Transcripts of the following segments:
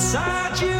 inside de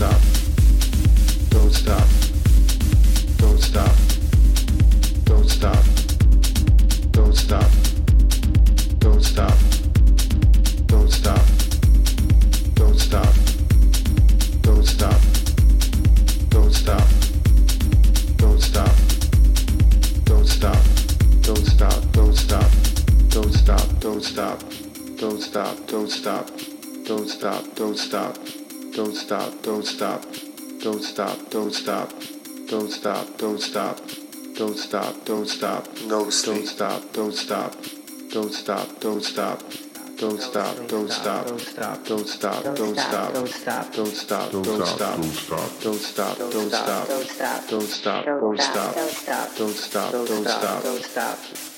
stop. Stop, don't stop, don't stop, don't stop, don't stop, don't stop, don't stop, don't don't stop, no don't stop, don't stop, don't stop, don't stop. Don't stop, don't stop, don't stop, don't stop, don't stop, don't stop, don't stop, don't stop, don't stop, don't stop, don't stop, don't stop, don't stop, don't stop, don't stop, don't stop, don't stop.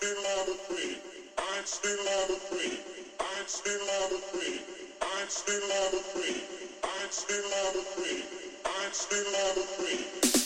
still number three.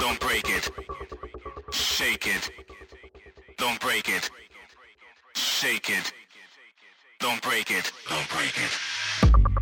Don't break it. Shake it. Don't break it. Shake it. Don't break it. Don't break it.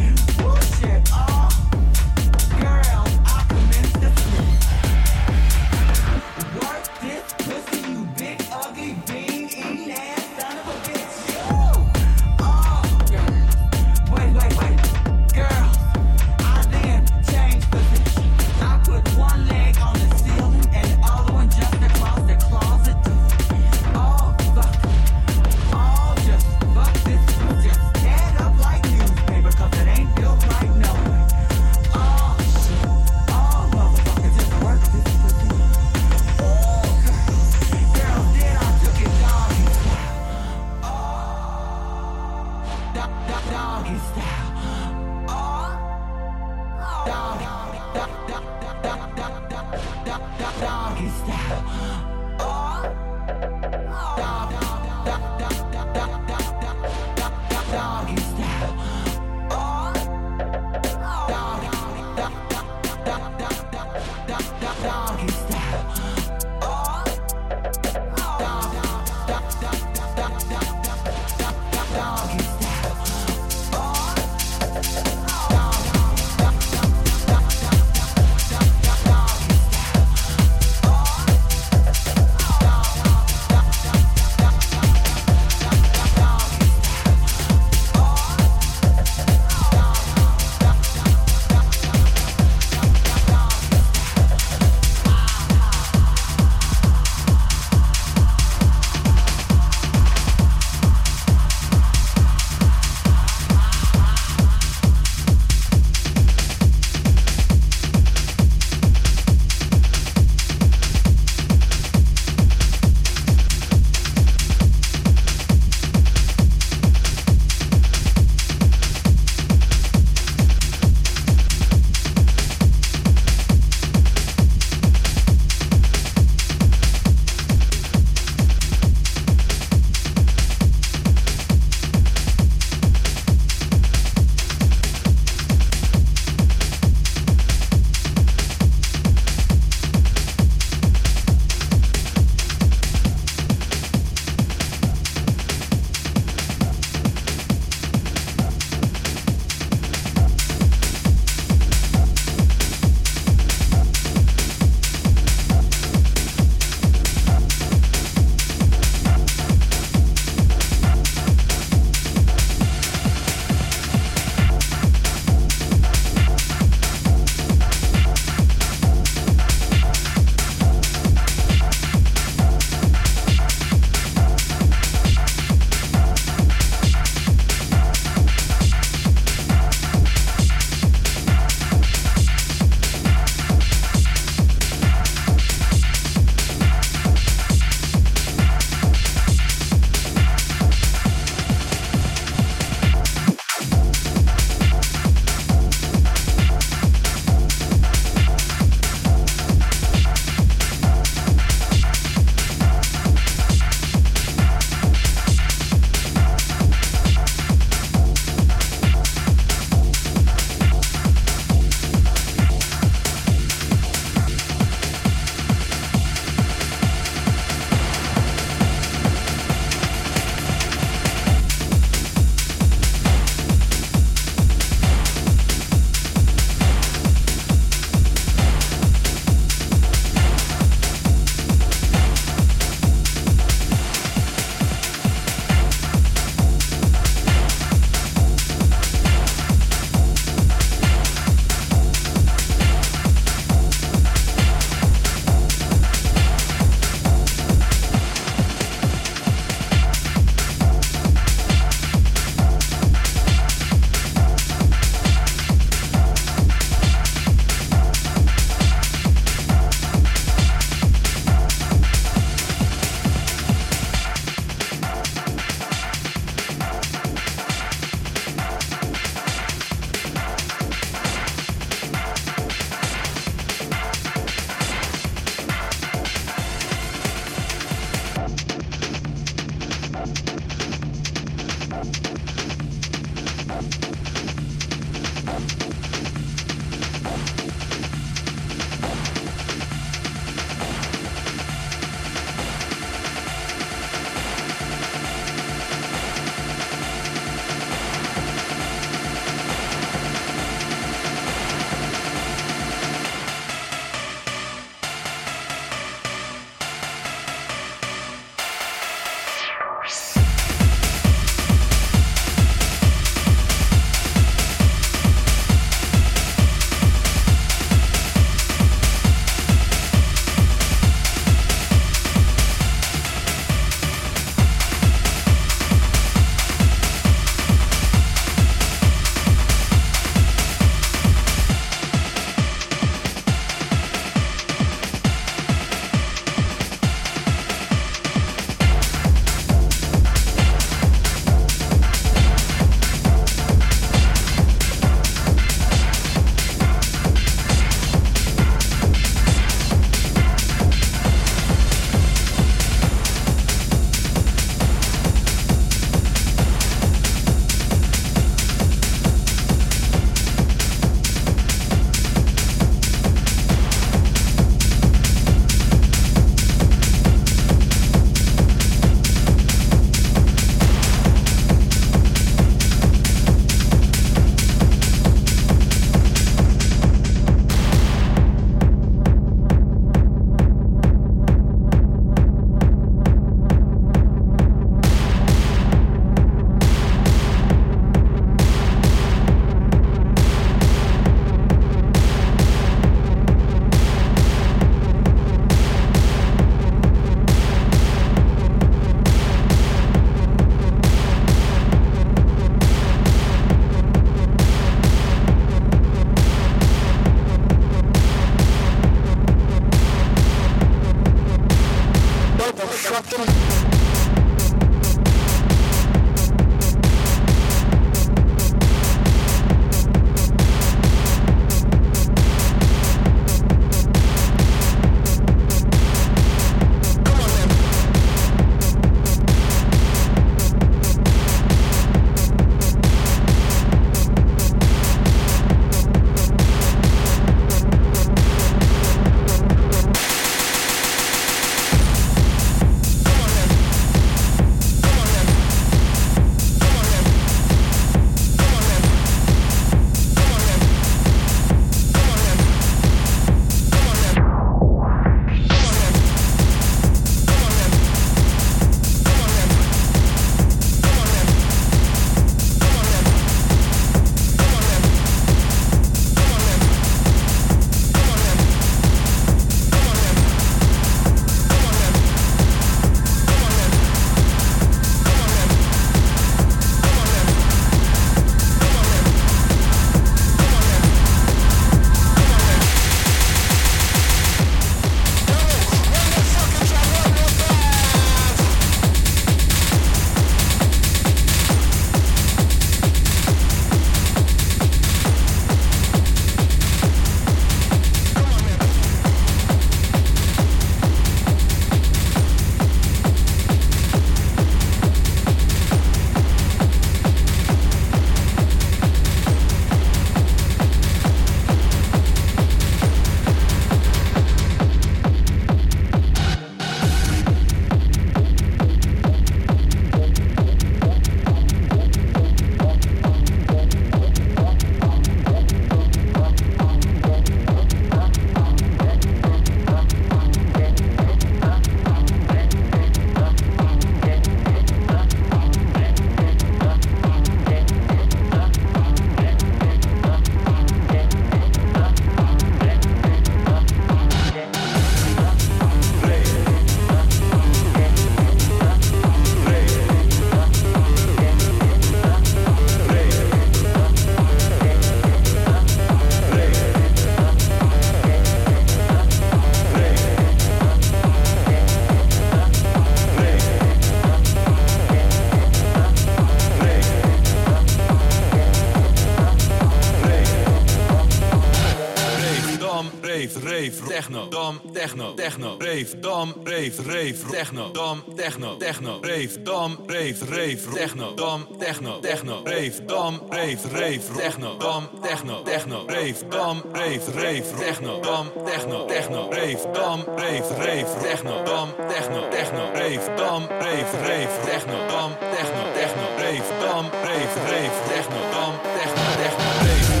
Rave, dam, rave, rave, techno, dam, techno, techno, rave, dam, rave, rave, techno, dam, techno, techno, rave, dam, rave, rave, techno, dam, techno, techno, rave, dam, rave, rave, techno, dam, techno, techno, rave, dam, rave, rave, techno, dam, techno, techno, rave, dam, rave, rave, techno, dam, techno, techno, rave, dam, rave, rave, techno, dam, techno, techno, rave,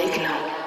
Techno.